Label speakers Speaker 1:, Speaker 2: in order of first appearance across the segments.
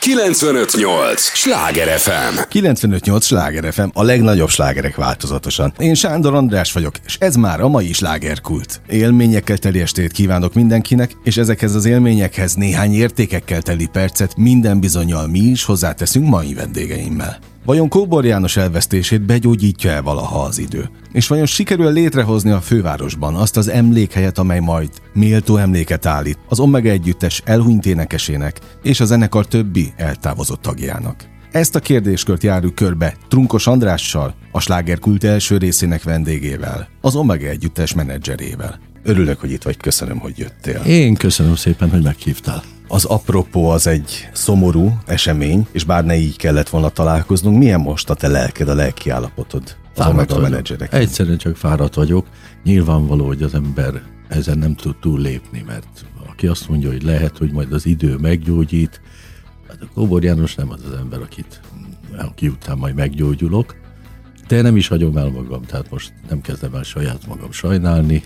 Speaker 1: 958! Sláger FM!
Speaker 2: 958! Sláger FM, a legnagyobb slágerek változatosan. Én Sándor András vagyok, és ez már a mai slágerkult. Élményekkel teli estét kívánok mindenkinek, és ezekhez az élményekhez néhány értékekkel teli percet minden bizonyal mi is hozzáteszünk mai vendégeimmel. Vajon Kóbor János elvesztését begyógyítja el valaha az idő? És vajon sikerül létrehozni a fővárosban azt az emlékhelyet, amely majd méltó emléket állít az Omega együttes elhunyt énekesének és a zenekar többi eltávozott tagjának? Ezt a kérdéskört járjuk körbe Trunkos Andrással, a slágerkult első részének vendégével, az Omega együttes menedzserével. Örülök, hogy itt vagy, köszönöm, hogy jöttél.
Speaker 3: Én köszönöm szépen, hogy meghívtál.
Speaker 2: Az apropó az egy szomorú esemény, és bár ne így kellett volna találkoznunk, milyen most a te lelked, a lelki állapotod?
Speaker 3: Fáradt a menedzserek. Egyszerűen csak fáradt vagyok. Nyilvánvaló, hogy az ember ezen nem tud túl lépni, mert aki azt mondja, hogy lehet, hogy majd az idő meggyógyít, hát a Kóbor János nem az az ember, akit, aki után majd meggyógyulok, de nem is hagyom el magam, tehát most nem kezdem el saját magam sajnálni,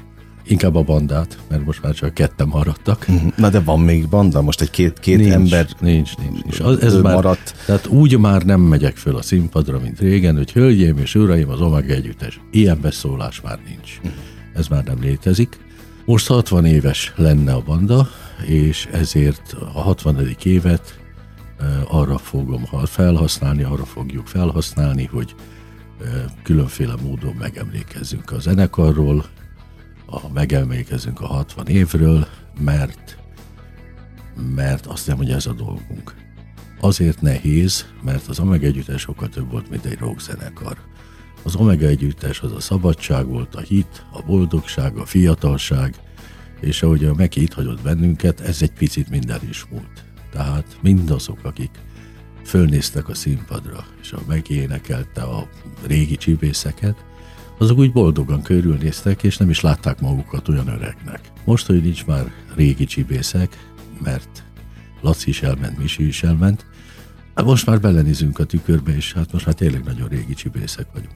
Speaker 3: Inkább a bandát, mert most már csak ketten maradtak.
Speaker 2: Mhm. Na de van még banda? Most egy két, két
Speaker 3: nincs,
Speaker 2: ember
Speaker 3: nincs, nincs, nincs. Az, ez már, maradt. Tehát úgy már nem megyek föl a színpadra, mint régen, hogy hölgyeim és uraim, az Omega együttes. Ilyen beszólás már nincs. Mhm. Ez már nem létezik. Most 60 éves lenne a banda, és ezért a 60. évet arra fogom felhasználni, arra fogjuk felhasználni, hogy különféle módon megemlékezzünk a zenekarról, a, megemlékezünk a 60 évről, mert, mert azt nem, hogy ez a dolgunk. Azért nehéz, mert az Omega együttes sokkal több volt, mint egy rockzenekar. Az Omega együttes az a szabadság volt, a hit, a boldogság, a fiatalság, és ahogy a Meki itt hagyott bennünket, ez egy picit minden is múlt. Tehát mindazok, akik fölnéztek a színpadra, és a megénekelte a régi csibészeket, azok úgy boldogan körülnéztek, és nem is látták magukat olyan öregnek. Most, hogy nincs már régi csibészek, mert Laci is elment, Misi is elment, hát most már belenézünk a tükörbe, és hát most már tényleg nagyon régi csibészek vagyunk.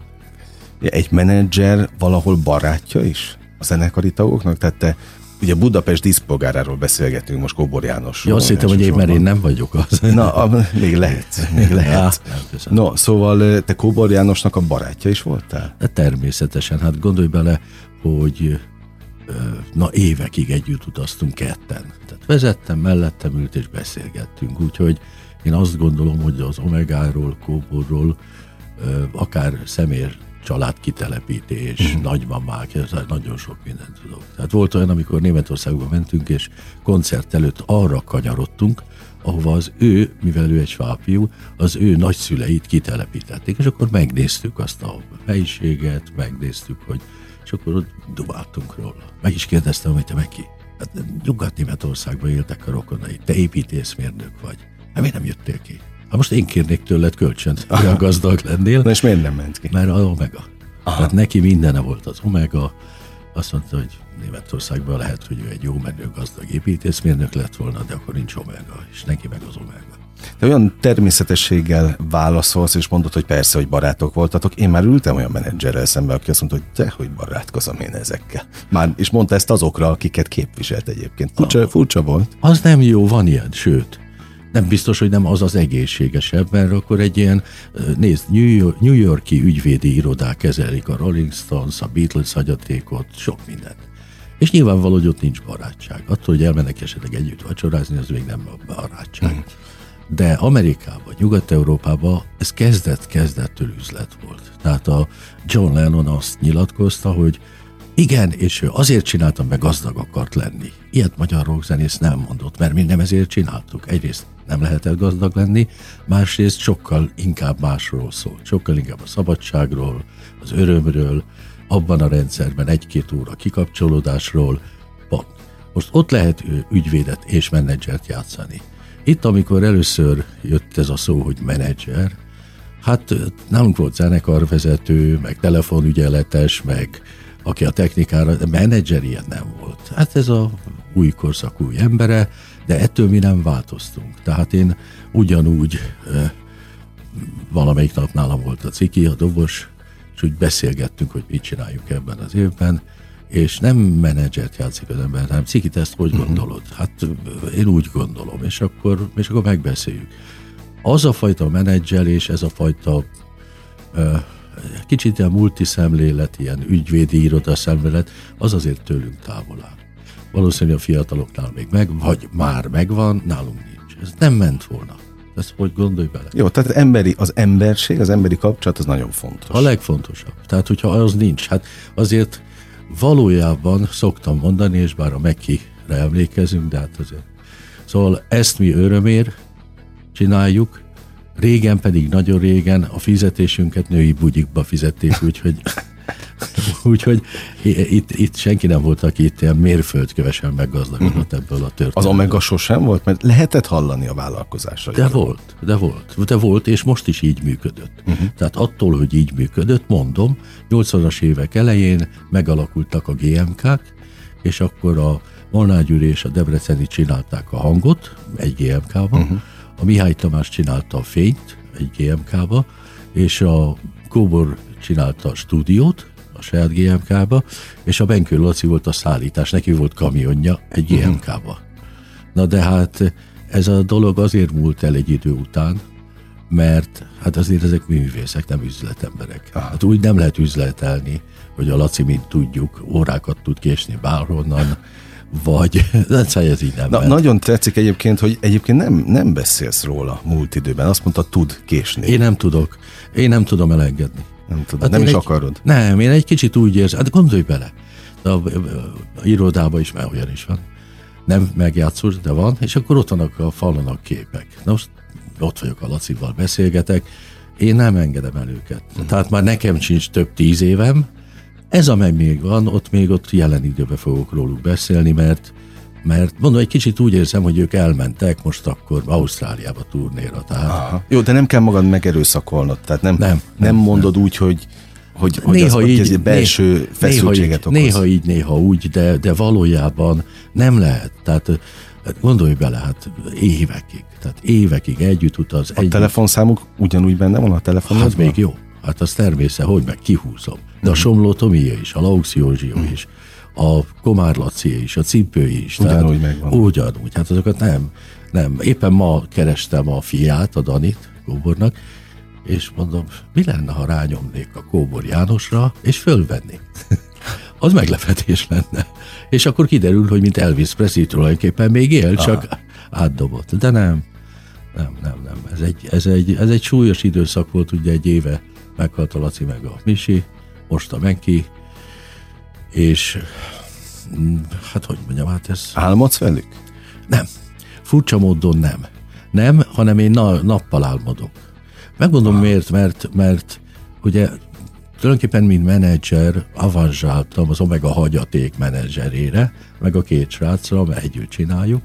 Speaker 2: Egy menedzser valahol barátja is a zenekari tagoknak? Tehát te Ugye Budapest díszpolgáráról beszélgetünk most Kóbor János.
Speaker 3: Ja, azt hittem, hogy én, mert én nem vagyok az.
Speaker 2: Na, a, még lehet, még lehet. Ja, no, szóval te Kóbor Jánosnak a barátja is voltál?
Speaker 3: De természetesen, hát gondolj bele, hogy na évekig együtt utaztunk ketten. Tehát vezettem, mellettem ült és beszélgettünk, úgyhogy én azt gondolom, hogy az Omegáról, Kóborról akár személyes családkitelepítés, mm. nagymamák, ez nagyon sok mindent tudok. Tehát volt olyan, amikor Németországba mentünk, és koncert előtt arra kanyarodtunk, ahova az ő, mivel ő egy svábfiú, az ő nagyszüleit kitelepítették, és akkor megnéztük azt a helyiséget, megnéztük, hogy és akkor ott dubáltunk róla. Meg is kérdeztem, hogy te meg ki? Hát Nyugat-Németországban éltek a rokonai, te építészmérnök vagy. Hát miért nem jöttél ki? Hát most én kérnék tőled kölcsönt, hogy gazdag lennél.
Speaker 2: Na és miért nem ment ki?
Speaker 3: Mert az Omega. Aha. Tehát neki mindene volt az Omega. Azt mondta, hogy Németországban lehet, hogy ő egy jó menő gazdag építészmérnök lett volna, de akkor nincs Omega, és neki meg az Omega.
Speaker 2: De olyan természetességgel válaszolsz, és mondod, hogy persze, hogy barátok voltatok. Én már ültem olyan menedzserrel szemben, aki azt mondta, hogy te, hogy barátkozom én ezekkel. Már, és mondta ezt azokra, akiket képviselt egyébként. Furcsa, furcsa volt.
Speaker 3: Az nem jó, van ilyen, sőt nem biztos, hogy nem az az egészségesebb, mert akkor egy ilyen, nézd, New, York, New Yorki ügyvédi irodák kezelik a Rolling Stones, a Beatles hagyatékot, sok mindent. És nyilvánvaló, hogy ott nincs barátság. Attól, hogy elmennek esetleg együtt vacsorázni, az még nem a barátság. Mm. De Amerikában, Nyugat-Európában ez kezdet-kezdettől üzlet volt. Tehát a John Lennon azt nyilatkozta, hogy igen, és ő azért csináltam, mert gazdag akart lenni. Ilyet magyar rockzenész nem mondott, mert mi nem ezért csináltuk. Egyrészt nem lehetett gazdag lenni, másrészt sokkal inkább másról szól. Sokkal inkább a szabadságról, az örömről, abban a rendszerben egy-két óra kikapcsolódásról, pont. Most ott lehet ügyvédet és menedzsert játszani. Itt, amikor először jött ez a szó, hogy menedzser, hát nálunk volt zenekarvezető, meg telefonügyeletes, meg aki a technikára, de menedzser ilyen nem volt. Hát ez a új korszak új embere, de ettől mi nem változtunk. Tehát én ugyanúgy valamelyik nap nálam volt a ciki, a dobos, és úgy beszélgettünk, hogy mit csináljuk ebben az évben, és nem menedzsert játszik az ember, hanem cikit ezt hogy mhm. gondolod? Hát én úgy gondolom, és akkor, és akkor megbeszéljük. Az a fajta menedzselés, ez a fajta kicsit ilyen multiszemlélet, ilyen ügyvédi iroda szemlélet, az azért tőlünk távol áll. Valószínűleg a fiataloknál még meg, vagy már megvan, nálunk nincs. Ez nem ment volna. Ezt hogy gondolj bele.
Speaker 2: Jó, tehát emberi, az emberség, az emberi kapcsolat az nagyon fontos.
Speaker 3: A legfontosabb. Tehát, hogyha az nincs, hát azért valójában szoktam mondani, és bár a Mekire emlékezünk, de hát azért. Szóval ezt mi örömér csináljuk, régen pedig, nagyon régen a fizetésünket női bugyikba fizették, úgyhogy Úgyhogy itt, itt senki nem volt, aki itt ilyen mérföldkövesen meggazdagodott uh-huh. ebből a történetből.
Speaker 2: Az Omega sosem volt, mert lehetett hallani a vállalkozásra.
Speaker 3: De volt, de volt, de volt, és most is így működött. Uh-huh. Tehát attól, hogy így működött, mondom, 80-as évek elején megalakultak a GMK-k, és akkor a Molnár és a Debreceni csinálták a hangot egy GMK-ba, uh-huh. a Mihály Tamás csinálta a fényt egy GMK-ba, és a Kóbor csinálta a stúdiót, a saját GMK-ba, és a Benkő Laci volt a szállítás, neki volt kamionja egy GMK-ba. Na de hát ez a dolog azért múlt el egy idő után, mert hát azért ezek művészek, nem üzletemberek. Hát úgy nem lehet üzletelni, hogy a Laci, mint tudjuk, órákat tud késni bárhonnan, vagy ez így nem
Speaker 2: Na, Nagyon tetszik egyébként, hogy egyébként nem, nem beszélsz róla múlt időben. Azt mondta, tud késni.
Speaker 3: Én nem tudok. Én nem tudom elengedni.
Speaker 2: Nem tudom, hát nem is egy, akarod.
Speaker 3: Nem, én egy kicsit úgy érzem, hát gondolj bele, a, a, a, irodában is, mert olyan is van, nem megjátszós, de van, és akkor ott vannak a falon a képek. Na most ott vagyok a Lacival, beszélgetek, én nem engedem el őket. Hmm. Tehát már nekem sincs több tíz évem, ez a meg még van, ott még ott jelen időben fogok róluk beszélni, mert mert mondom, egy kicsit úgy érzem, hogy ők elmentek most akkor Ausztráliába turnéra. Tehát... Aha.
Speaker 2: Jó, de nem kell magad megerőszakolnod, tehát nem, nem, nem, nem mondod nem. úgy, hogy hogy, hogy
Speaker 3: néha
Speaker 2: az,
Speaker 3: így,
Speaker 2: belső néha, feszültséget
Speaker 3: néha így, okoz. Néha így, néha úgy, de, de valójában nem lehet. Tehát gondolj bele, hát évekig, tehát évekig együtt utaz.
Speaker 2: A együtt. telefonszámuk ugyanúgy benne van a telefonodban?
Speaker 3: Hát még jó. Hát az természet, hogy meg kihúzom. De a mhm. Somló Tomia is, a Laux Józsia uh-huh. is, a Komár Laci is, a Cipő is.
Speaker 2: Ugyanúgy tehát, megvan.
Speaker 3: Ugyanúgy, hát azokat nem, nem. Éppen ma kerestem a fiát, a Danit, Kóbornak, és mondom, mi lenne, ha rányomnék a Kóbor Jánosra, és fölvennék. az meglepetés lenne. És akkor kiderül, hogy mint Elvis Presley tulajdonképpen még él, Aha. csak átdobott. De nem, nem, nem, nem. Ez egy, ez, egy, ez egy súlyos időszak volt, ugye egy éve meghalt a Laci meg a Misi, most a Menki, és mm, hát hogy mondjam, hát ez...
Speaker 2: Álmodsz velük?
Speaker 3: Nem. Furcsa módon nem. Nem, hanem én na, nappal álmodok. Megmondom ah. miért, mert, mert ugye tulajdonképpen mint menedzser avanzsáltam az Omega hagyaték menedzserére, meg a két srácra, mert együtt csináljuk,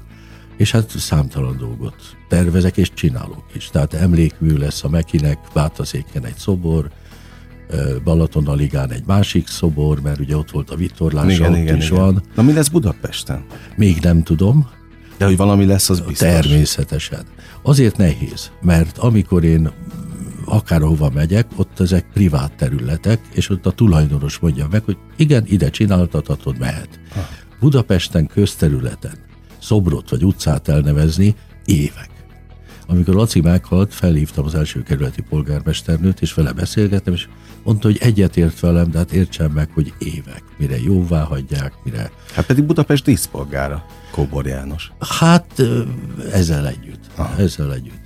Speaker 3: és hát számtalan dolgot tervezek és csinálok is. Tehát emlékmű lesz a Mekinek, Bátaszéken egy szobor, Balaton Aligán egy másik szobor, mert ugye ott volt a vitorlás, igen, ott igen, is igen. van.
Speaker 2: Na mi lesz Budapesten?
Speaker 3: Még nem tudom.
Speaker 2: De hogy valami lesz, az biztos.
Speaker 3: Természetesen. Azért nehéz, mert amikor én akárhova megyek, ott ezek privát területek, és ott a tulajdonos mondja meg, hogy igen, ide csináltathatod, mehet. Ha. Budapesten közterületen szobrot vagy utcát elnevezni évek. Amikor Laci meghalt, felhívtam az első kerületi polgármesternőt, és vele beszélgettem, és mondta, hogy egyetért velem, de hát értsem meg, hogy évek, mire jóvá hagyják, mire...
Speaker 2: Hát pedig Budapest díszpolgára, Kóbor János.
Speaker 3: Hát ezzel együtt, Aha. ezzel együtt.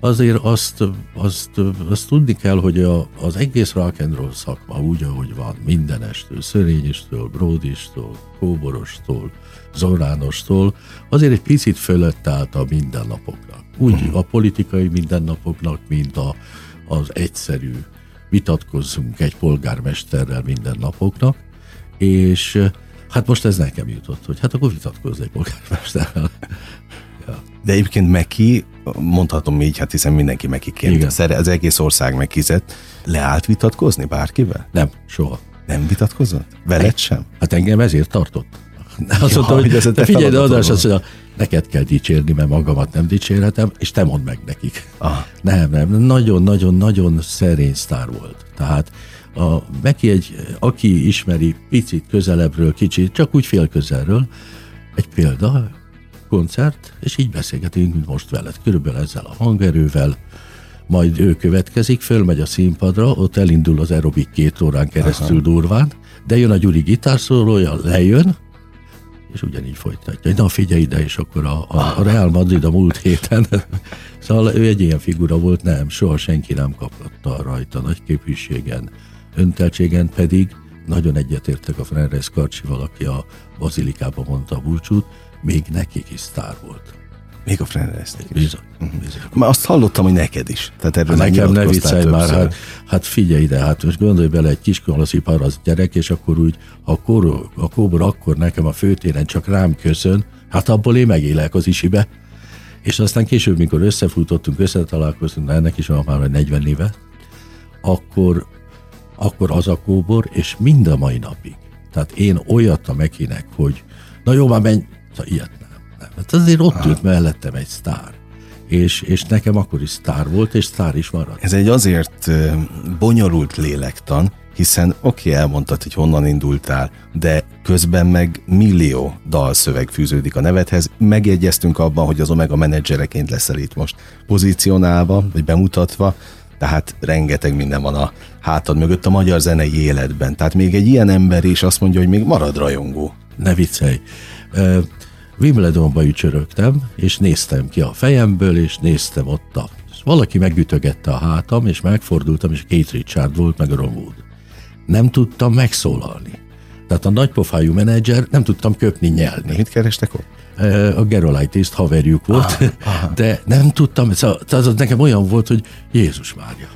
Speaker 3: Azért azt, azt, azt tudni kell, hogy a, az egész rock and roll szakma úgy, ahogy van, mindenestől, Szörényistől, Bródistól, Kóborostól, Zoránostól, azért egy picit fölött állt a mindennapoknak. Úgy uh-huh. a politikai mindennapoknak, mint a, az egyszerű vitatkozzunk egy polgármesterrel mindennapoknak, és hát most ez nekem jutott, hogy hát akkor vitatkozz egy polgármesterrel.
Speaker 2: ja. De egyébként Meki, mondhatom így, hát hiszen mindenki Mekiként, az egész ország megkizett, leállt vitatkozni bárkivel?
Speaker 3: Nem, soha.
Speaker 2: Nem vitatkozott? Veled sem?
Speaker 3: Hát engem ezért tartott. Azt mondta, hogy de figyelj, de adás, azt mondja, neked kell dicsérni, mert magamat nem dicsérhetem, és te mondd meg nekik. Ah. Nem, nem, nagyon-nagyon-nagyon szerény sztár volt. Tehát a Meki egy, aki ismeri picit közelebbről, kicsit, csak úgy fél közelről, egy példa, koncert, és így beszélgetünk, mint most veled, körülbelül ezzel a hangerővel, majd ő következik, fölmegy a színpadra, ott elindul az aerobik két órán keresztül Aha. durván, de jön a Gyuri gitárszólója, lejön, és ugyanígy folytatja. Na figyelj ide, és akkor a, a, Real Madrid a múlt héten, szóval ő egy ilyen figura volt, nem, soha senki nem kapatta rajta nagy képviségen, önteltségen pedig nagyon egyetértek a Frenres Karcsival, aki a Bazilikában mondta a búcsút, még nekik is sztár volt.
Speaker 2: Még a Frenresnek
Speaker 3: is. Bizony, uh-huh. bizony.
Speaker 2: Már azt hallottam, hogy neked is.
Speaker 3: Tehát erről hát nekem ne viccelj már, hát, hát figyelj ide, hát most gondolj bele, egy kiskolaszi parasz gyerek, és akkor úgy, a, kor, a kóbor akkor nekem a főtéren csak rám köszön, hát abból én megélek az isibe. És aztán később, mikor összefutottunk, összetalálkoztunk, de ennek is van már 40 éve, akkor, akkor az a kóbor, és mind a mai napig. Tehát én olyat a Mekinek, hogy na jó, már menj, szóval ilyet Hát azért ott ült mellettem egy sztár. És, és nekem akkor is sztár volt, és sztár is maradt.
Speaker 2: Ez egy azért bonyolult lélektan, hiszen oké, okay, elmondtad, hogy honnan indultál, de közben meg millió dalszöveg fűződik a nevedhez. Megjegyeztünk abban, hogy az Omega menedzsereként leszel itt most pozícionálva, vagy bemutatva, tehát rengeteg minden van a hátad mögött a magyar zenei életben. Tehát még egy ilyen ember is azt mondja, hogy még marad rajongó.
Speaker 3: Ne viccelj. Wimbledonba ücsörögtem, és néztem ki a fejemből, és néztem ott a... Valaki megütögette a hátam, és megfordultam, és Kate Richard volt, meg a Ron Wood. Nem tudtam megszólalni. Tehát a nagypofájú menedzser nem tudtam köpni, nyelni.
Speaker 2: Mit kerestek ott?
Speaker 3: A Gerolaitiszt haverjuk volt, ah, ah. de nem tudtam, szóval, az nekem olyan volt, hogy Jézus várja.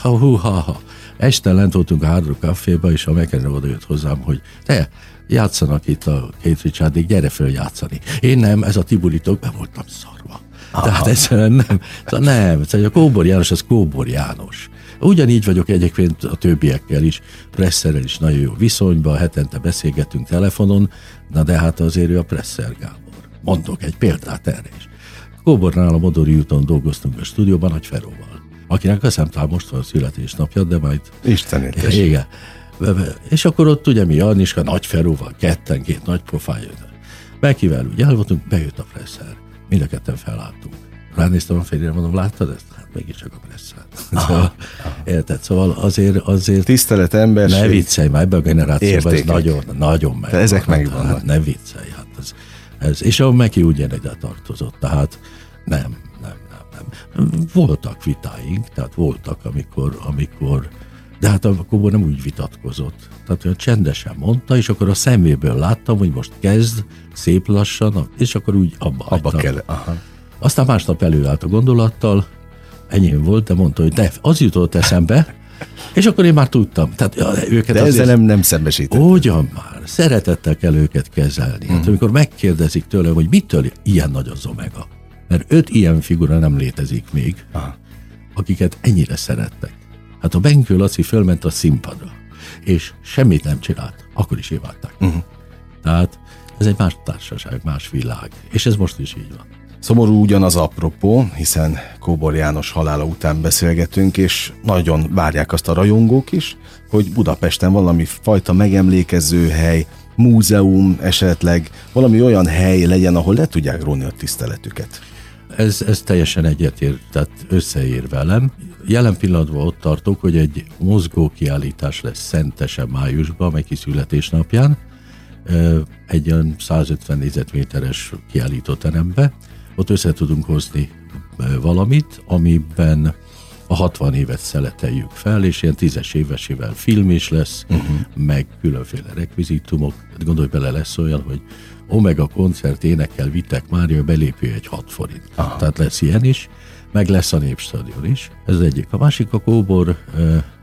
Speaker 3: Ha, hú, ha, ha. Este lent voltunk a Hard Rock Caféba, és a McEnroe oda jött hozzám, hogy te, játszanak itt a két Richardig, gyere föl játszani. Én nem, ez a Tiburitok, be voltam szarva. Aha. Tehát egyszerűen nem. Nem, szóval a Kóbor János, az Kóbor János. Ugyanígy vagyok egyébként a többiekkel is, Presszerrel is nagyon jó viszonyban, hetente beszélgetünk telefonon, na de hát azért ő a Presser Gábor. Mondok egy példát erre is. Kóbornál a Modori úton dolgoztunk a stúdióban, Nagy Feróval, akinek azt hiszem most van a születésnapja, de majd...
Speaker 2: Isten
Speaker 3: Igen. És akkor ott ugye mi Anniska nagy Ferúval, ketten, két nagy pofája. Mekivel úgy el voltunk, bejött a presszer. Mind a ketten felálltunk. Ránéztem a férjére, mondom, láttad ezt? Hát mégiscsak a presszer. Szóval, érted? Szóval azért, azért...
Speaker 2: Tisztelet, ember.
Speaker 3: Ne viccelj már, ebben a generációban ez nagyon, nagyon meg.
Speaker 2: Ezek megvannak.
Speaker 3: Hát, ne viccelj, hát ez, ez, és a Meki ugyanide tartozott, tehát nem, nem, nem, nem. Voltak vitáink, tehát voltak, amikor, amikor de hát a Kóbor nem úgy vitatkozott. Tehát olyan csendesen mondta, és akkor a szeméből láttam, hogy most kezd szép lassan, és akkor úgy abba
Speaker 2: Abba kell, aha.
Speaker 3: Aztán másnap előállt a gondolattal, enyém volt, de mondta, hogy de az jutott eszembe, és akkor én már tudtam. Tehát őket
Speaker 2: de ezzel nem, nem szembesített.
Speaker 3: Ugyan már, szeretettel kell őket kezelni. Mm. Hát amikor megkérdezik tőlem, hogy mitől ilyen nagy az Omega, mert öt ilyen figura nem létezik még, Aha. akiket ennyire szerettek. Hát a Benkő Laci fölment a színpadra, és semmit nem csinált, akkor is imádták. Uh-huh. Tehát ez egy más társaság, más világ, és ez most is így van.
Speaker 2: Szomorú ugyanaz apropó, hiszen Kóbor János halála után beszélgetünk, és nagyon várják azt a rajongók is, hogy Budapesten valami fajta megemlékező hely, múzeum esetleg, valami olyan hely legyen, ahol le tudják róni a tiszteletüket.
Speaker 3: Ez, ez teljesen egyetért, tehát összeér velem. Jelen pillanatban ott tartok, hogy egy mozgó kiállítás lesz Szentesen májusban, meg születésnapján, egy olyan 150 négyzetméteres kiállítóterembe. Ott össze tudunk hozni valamit, amiben a 60 évet szeleteljük fel, és ilyen tízes évesével film is lesz, uh-huh. meg különféle rekvizitumok. Gondolj bele, lesz olyan, hogy Omega koncert énekel Vitek Mária belépő egy 6 forint. Aha. Tehát lesz ilyen is meg lesz a Népstadion is. Ez egyik. A másik a Kóbor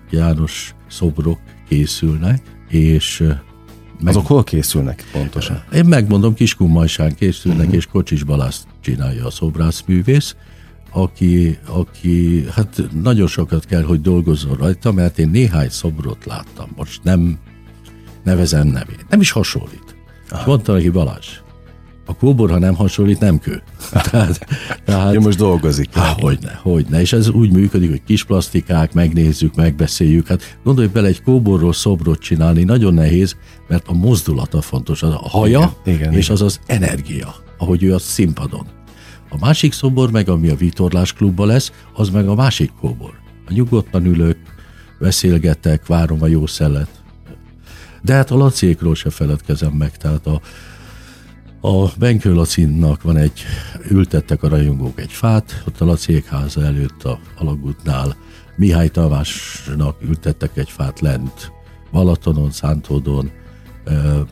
Speaker 3: János szobrok készülnek, és
Speaker 2: meg... Azok hol készülnek pontosan?
Speaker 3: Én megmondom, Kiskunmajsán készülnek, uh-huh. és Kocsis Balázs csinálja a szobrászművész, aki, aki hát nagyon sokat kell, hogy dolgozzon rajta, mert én néhány szobrot láttam, most nem nevezem nevét, nem is hasonlít. Aha. És mondta neki Balázs, a kóbor, ha nem hasonlít, nem kő.
Speaker 2: tehát, tehát, ja, most dolgozik.
Speaker 3: Há, hogyne, hogyne. És ez úgy működik, hogy kis plastikák, megnézzük, megbeszéljük. Hát gondolj bele, egy kóborról szobrot csinálni nagyon nehéz, mert a mozdulata fontos, az a haja, igen, igen, és igen. az az energia, ahogy ő a színpadon. A másik szobor meg, ami a vitorlás klubba lesz, az meg a másik kóbor. A nyugodtan ülök, beszélgetek, várom a jó szelet. De hát a Laciékról se feledkezem meg, tehát a, a Benkő Lacinnak van egy, ültettek a rajongók egy fát, ott a Laciék háza előtt a alagútnál, Mihály Tamásnak ültettek egy fát lent, Balatonon, Szántódon,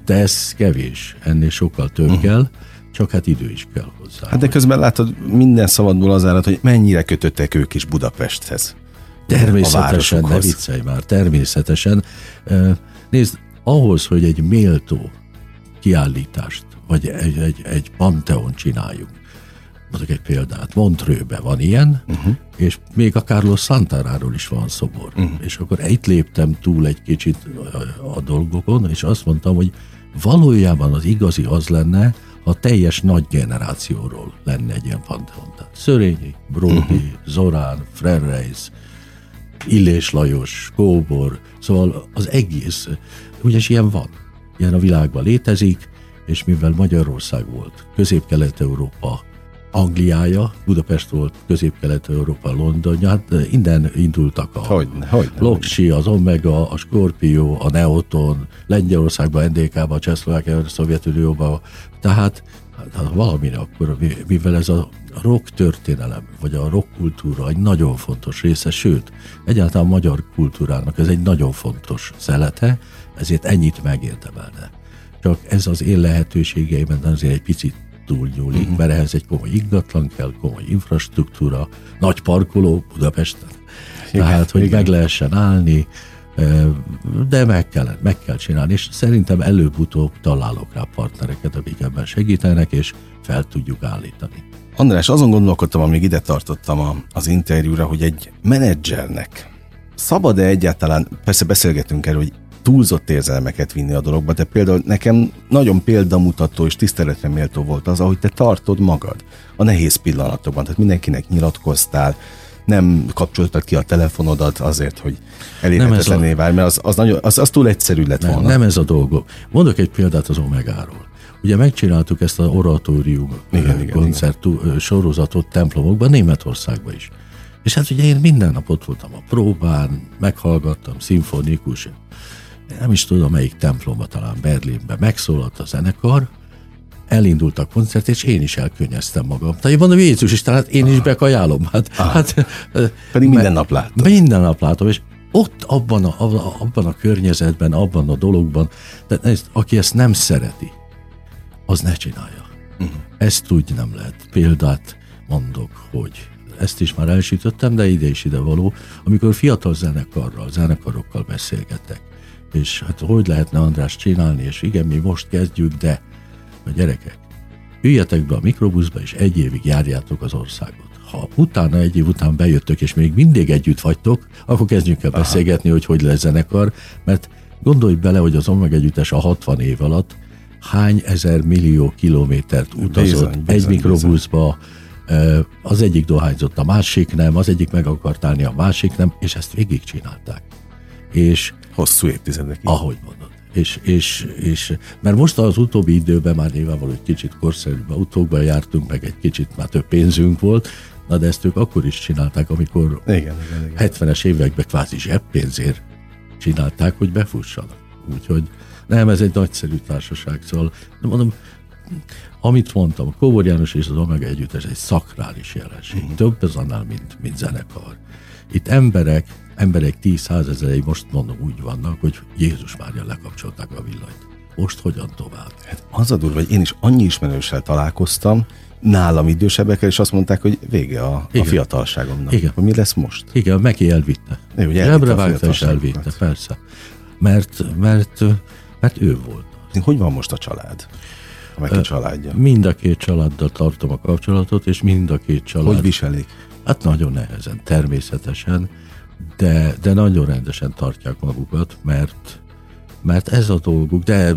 Speaker 3: de ez kevés, ennél sokkal több uh-huh. kell, csak hát idő is kell hozzá.
Speaker 2: Hát de közben látod, minden szabadból az állat, hogy mennyire kötöttek ők is Budapesthez.
Speaker 3: Természetesen, ne viccelj már, természetesen. Nézd, ahhoz, hogy egy méltó kiállítást, vagy egy, egy, egy panteon csináljunk, mondok egy példát, Montrőbe van ilyen, uh-huh. és még a Carlos Santaráról is van szobor. Uh-huh. És akkor itt léptem túl egy kicsit a, dolgokon, és azt mondtam, hogy valójában az igazi az lenne, ha teljes nagy generációról lenne egy ilyen panteon. Tehát Szörényi, Brody, uh-huh. Zorán, Frerreis, Illés Lajos, Kóbor, szóval az egész, ugyanis ilyen van, ilyen a világban létezik, és mivel Magyarország volt, Közép-Kelet-Európa Angliája, Budapest volt Közép-Kelet-Európa Londonja, hát innen indultak a
Speaker 2: hogy, hogy,
Speaker 3: Loksi, az Omega, a Scorpio, a Neoton, Lengyelországban, NDK-ban, Csehszlovákiában, Szovjetunióban, tehát hát, valami akkor, mivel ez a rock történelem, vagy a rock kultúra egy nagyon fontos része, sőt, egyáltalán a magyar kultúrának ez egy nagyon fontos szelete, ezért ennyit megérdemelne. Csak ez az én lehetőségeimben azért egy picit túlnyúlik, uh-huh. mert ehhez egy komoly ingatlan kell, komoly infrastruktúra, nagy parkoló Budapesten. Igen, Tehát, hogy igen. meg lehessen állni, de meg kell, meg kell csinálni, és szerintem előbb-utóbb találok rá partnereket, akik ebben segítenek, és fel tudjuk állítani.
Speaker 2: András, azon gondolkodtam, amíg ide tartottam a, az interjúra, hogy egy menedzsernek szabad-e egyáltalán, persze beszélgetünk erről, hogy túlzott érzelmeket vinni a dologba, de például nekem nagyon példamutató és tiszteletre méltó volt az, ahogy te tartod magad a nehéz pillanatokban. Tehát mindenkinek nyilatkoztál, nem kapcsoltad ki a telefonodat azért, hogy elérhetetlené válj, mert az, az, nagyon, az, az túl egyszerű lett
Speaker 3: nem,
Speaker 2: volna.
Speaker 3: Nem ez a dolgok. Mondok egy példát az Omegáról. Ugye megcsináltuk ezt az oratórium igen, igen, koncert igen. sorozatot templomokban, Németországban is. És hát ugye én minden nap ott voltam a próbán, meghallgattam, szimfonikus, nem is tudom melyik templomba, talán Berlinbe megszólalt a zenekar, elindult a koncert, és én is elkönnyeztem magam. Tehát én mondom, Jézus is, tehát én is bekajálom. Hát,
Speaker 2: ah. hát, Pedig minden nap látom.
Speaker 3: Minden nap látom, és ott abban a, abban a környezetben, abban a dologban, tehát ez, aki ezt nem szereti, az ne csinálja. Uh-huh. Ezt úgy nem lehet. Példát mondok, hogy ezt is már elsütöttem, de ide is ide való, amikor fiatal zenekarral, zenekarokkal beszélgetek, és hát hogy lehetne András csinálni, és igen, mi most kezdjük, de a gyerekek, üljetek be a mikrobuszba, és egy évig járjátok az országot. Ha utána, egy év után bejöttök, és még mindig együtt vagytok, akkor kezdjünk el beszélgetni, hogy hogy lesz zenekar, mert gondolj bele, hogy az Omega együttes a 60 év alatt hány ezer millió kilométert utazott bizony, bizony, egy mikrobuszba, bizony. az egyik dohányzott, a másik nem, az egyik meg akart állni, a másik nem, és ezt végigcsinálták. És
Speaker 2: Hosszú évtizedek.
Speaker 3: Ahogy mondod. És, és, és, mert most az utóbbi időben már nyilvánvaló egy kicsit korszerűbb autókban jártunk, meg egy kicsit már több pénzünk volt, na de ezt ők akkor is csinálták, amikor igen, igen, igen. 70-es években kvázi zseppénzért csinálták, hogy befussanak. Úgyhogy nem, ez egy nagyszerű társaság, szóval de mondom, amit mondtam, a Kóbor János és az Omega együttes egy szakrális jelenség. Uh-huh. Több az annál, mint, mint zenekar. Itt emberek emberek tíz százezerei most mondom úgy vannak, hogy Jézus Mária lekapcsolták a villanyt. Most hogyan tovább?
Speaker 2: Hát az a durva, hogy én is annyi ismerőssel találkoztam, nálam idősebbekkel, és azt mondták, hogy vége a, a fiatalságomnak. Igen. Hogy mi lesz most?
Speaker 3: Igen, Meki elvitte. Ő, ugye elvitte vágta és elvitte, persze. Mert, mert, mert ő volt.
Speaker 2: Hogy van most a család? A Meki családja?
Speaker 3: Mind a két családdal tartom a kapcsolatot, és mind a két család...
Speaker 2: Hogy viselik?
Speaker 3: Hát nagyon nehezen, természetesen de, de nagyon rendesen tartják magukat, mert, mert ez a dolguk, de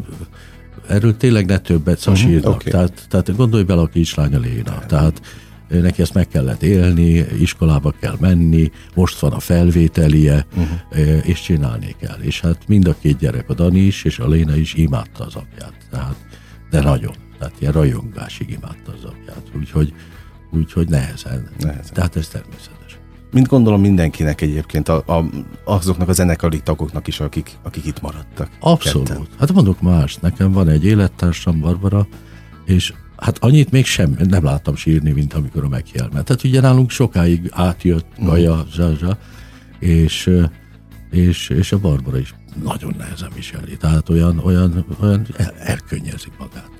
Speaker 3: erről tényleg ne többet szasírnak. Uh-huh, okay. tehát, tehát gondolj bele a kislánya Léna. Tehát neki ezt meg kellett élni, iskolába kell menni, most van a felvételie, uh-huh. és csinálni kell. És hát mind a két gyerek, a Dani is, és a Léna is imádta az apját. Tehát, de nagyon. Tehát ilyen rajongásig imádta az apját. Úgyhogy úgyhogy nehezen. nehezen. Tehát ez természetes.
Speaker 2: Mint gondolom mindenkinek egyébként, a, a, azoknak a zenekari tagoknak is, akik, akik itt maradtak.
Speaker 3: Abszolút. Ketten. Hát mondok más, nekem van egy élettársam, Barbara, és hát annyit még sem, nem láttam sírni, mint amikor a megjelment. Tehát ugye nálunk sokáig átjött Gaja, mm. Zsazsa, és, és, és a Barbara is nagyon nehezen viseli. Tehát olyan, olyan, olyan el, elkönnyezik magát.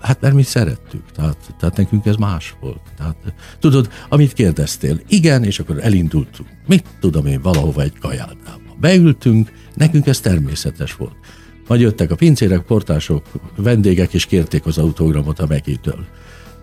Speaker 3: Hát mert mi szerettük, tehát, tehát nekünk ez más volt. Tehát, tudod, amit kérdeztél, igen, és akkor elindultunk. Mit tudom én, valahova egy kajáldába. Beültünk, nekünk ez természetes volt. Majd jöttek a pincérek, portások, vendégek, és kérték az autogramot a Mekitől.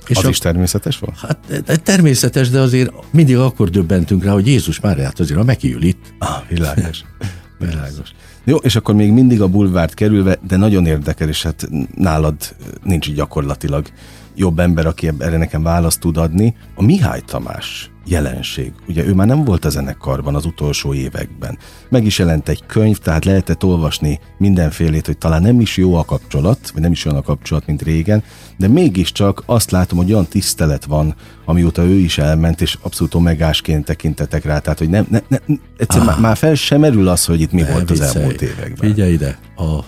Speaker 2: És az a, is természetes volt?
Speaker 3: Hát természetes, de azért mindig akkor döbbentünk rá, hogy Jézus már hát azért a Meki ül itt.
Speaker 2: Ah, világos. világos. Jó, és akkor még mindig a bulvárt kerülve, de nagyon érdekel, és hát nálad nincs gyakorlatilag jobb ember, aki erre nekem választ tud adni. A Mihály Tamás jelenség. Ugye ő már nem volt a zenekarban az utolsó években. Meg is jelent egy könyv, tehát lehetett olvasni mindenfélét, hogy talán nem is jó a kapcsolat, vagy nem is olyan a kapcsolat, mint régen, de mégiscsak azt látom, hogy olyan tisztelet van, amióta ő is elment, és abszolút omegásként tekintetek rá, tehát hogy nem, ne, ne, egyszerűen ah, már fel sem merül az, hogy itt mi volt az elmúlt években.
Speaker 3: Figyelj ide, a,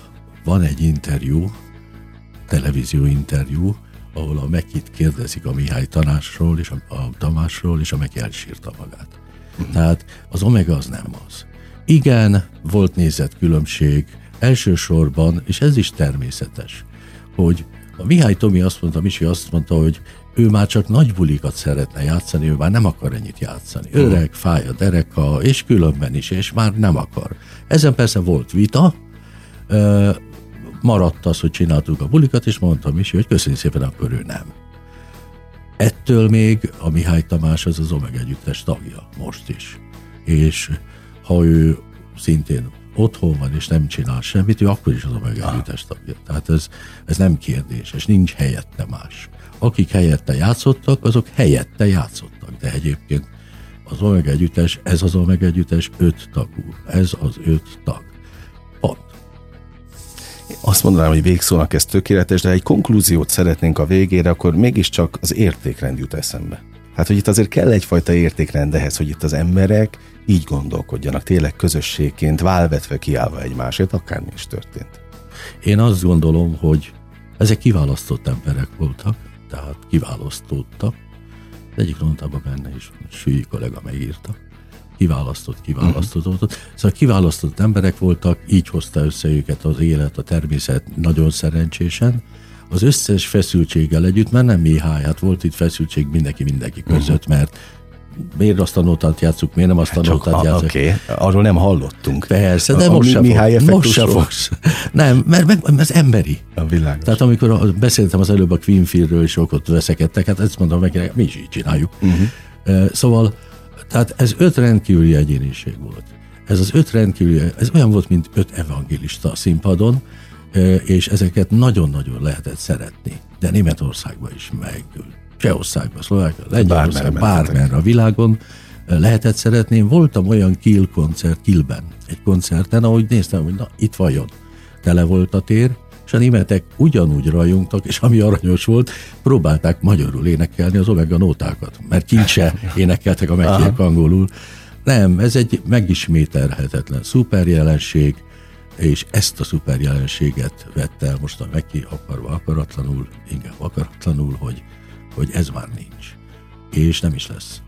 Speaker 3: van egy interjú, televízió interjú, ahol a Mekit kérdezik a Mihály Tanásról és a, a Tamásról, és a Meki elsírta magát. Uh-huh. Tehát az Omega az nem az. Igen, volt nézett különbség, elsősorban, és ez is természetes, hogy a Mihály Tomi azt mondta, Misi azt mondta, hogy ő már csak nagy bulikat szeretne játszani, ő már nem akar ennyit játszani. Uh-huh. Öreg, fáj a dereka, és különben is, és már nem akar. Ezen persze volt vita, maradt az, hogy csináltuk a bulikat, és mondtam is, hogy köszönjük szépen, akkor ő nem. Ettől még a Mihály Tamás az az Omega együttes tagja, most is. És ha ő szintén otthon van és nem csinál semmit, ő akkor is az Omega ah. együttes tagja. Tehát ez, ez nem kérdés, és nincs helyette más. Akik helyette játszottak, azok helyette játszottak, de egyébként az Omega együttes, ez az Omega együttes öt tagú. Ez az öt tag. Pont
Speaker 2: azt mondanám, hogy végszónak ez tökéletes, de egy konklúziót szeretnénk a végére, akkor mégiscsak az értékrend jut eszembe. Hát, hogy itt azért kell egyfajta értékrend ehhez, hogy itt az emberek így gondolkodjanak, tényleg közösségként, válvetve kiállva egymásért, akármi is történt.
Speaker 3: Én azt gondolom, hogy ezek kiválasztott emberek voltak, tehát kiválasztottak. Az egyik rontában benne is, Sülyi kollega megírta kiválasztott, kiválasztott. Uh-huh. Szóval kiválasztott emberek voltak, így hozta össze őket az élet, a természet nagyon szerencsésen. Az összes feszültséggel együtt, mert nem Mihály, hát volt itt feszültség mindenki mindenki között, uh-huh. mert miért azt a notát játszuk, miért nem azt a notát játszuk.
Speaker 2: Oké, okay. arról nem hallottunk.
Speaker 3: Persze, de a, most, sem fog, most sem fogsz. Nem, mert, mert, mert ez emberi.
Speaker 2: A világos.
Speaker 3: Tehát amikor beszéltem az előbb a Queenfieldről, és ott veszekedtek, hát ezt mondom meg, mi is így csináljuk. Uh-huh. Szóval tehát ez öt rendkívüli egyéniség volt. Ez az öt rendkívüli, ez olyan volt, mint öt evangélista a színpadon, és ezeket nagyon-nagyon lehetett szeretni. De Németországban is, meg Csehországban, Szlovákia, Lengyelországban, bármerre a világon lehetett szeretni. Én voltam olyan Kiel koncert, Kielben, egy koncerten, ahogy néztem, hogy na, itt vajon. Tele volt a tér, és a németek ugyanúgy rajongtak, és ami aranyos volt, próbálták magyarul énekelni az omega nótákat, mert kincse énekeltek a megkérk angolul. Nem, ez egy megismételhetetlen szuper jelenség, és ezt a szuper jelenséget vette el most a Meki akarva akaratlanul, inkább akaratlanul, hogy, hogy ez már nincs. És nem is lesz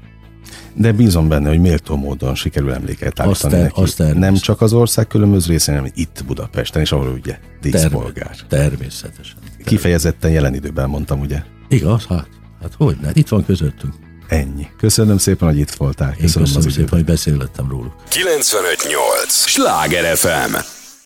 Speaker 2: de bízom benne, hogy méltó módon sikerül emléket állítani neki. Azt nem csak az ország különböző részén, hanem itt Budapesten, és ahol ugye díszpolgár.
Speaker 3: természetesen.
Speaker 2: Kifejezetten jelen időben mondtam, ugye?
Speaker 3: Igaz, hát, hát hogy ne, itt van közöttünk.
Speaker 2: Ennyi. Köszönöm szépen, hogy itt voltál.
Speaker 3: Köszönöm, Én köszönöm szépen, hogy beszéltem róluk.
Speaker 1: 958! Sláger FM!